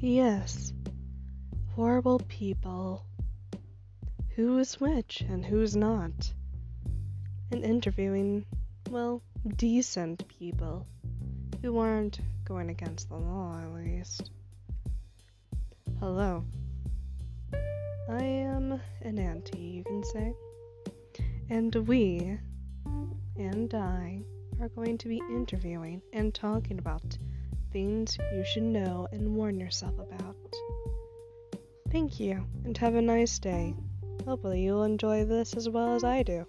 yes. Horrible people. Who's which and who's not? And interviewing, well, decent people who aren't going against the law, at least. Hello. I am an auntie, you can say. And we, and I, are going to be interviewing and talking about things you should know and warn yourself about. Thank you, and have a nice day. Hopefully, you'll enjoy this as well as I do.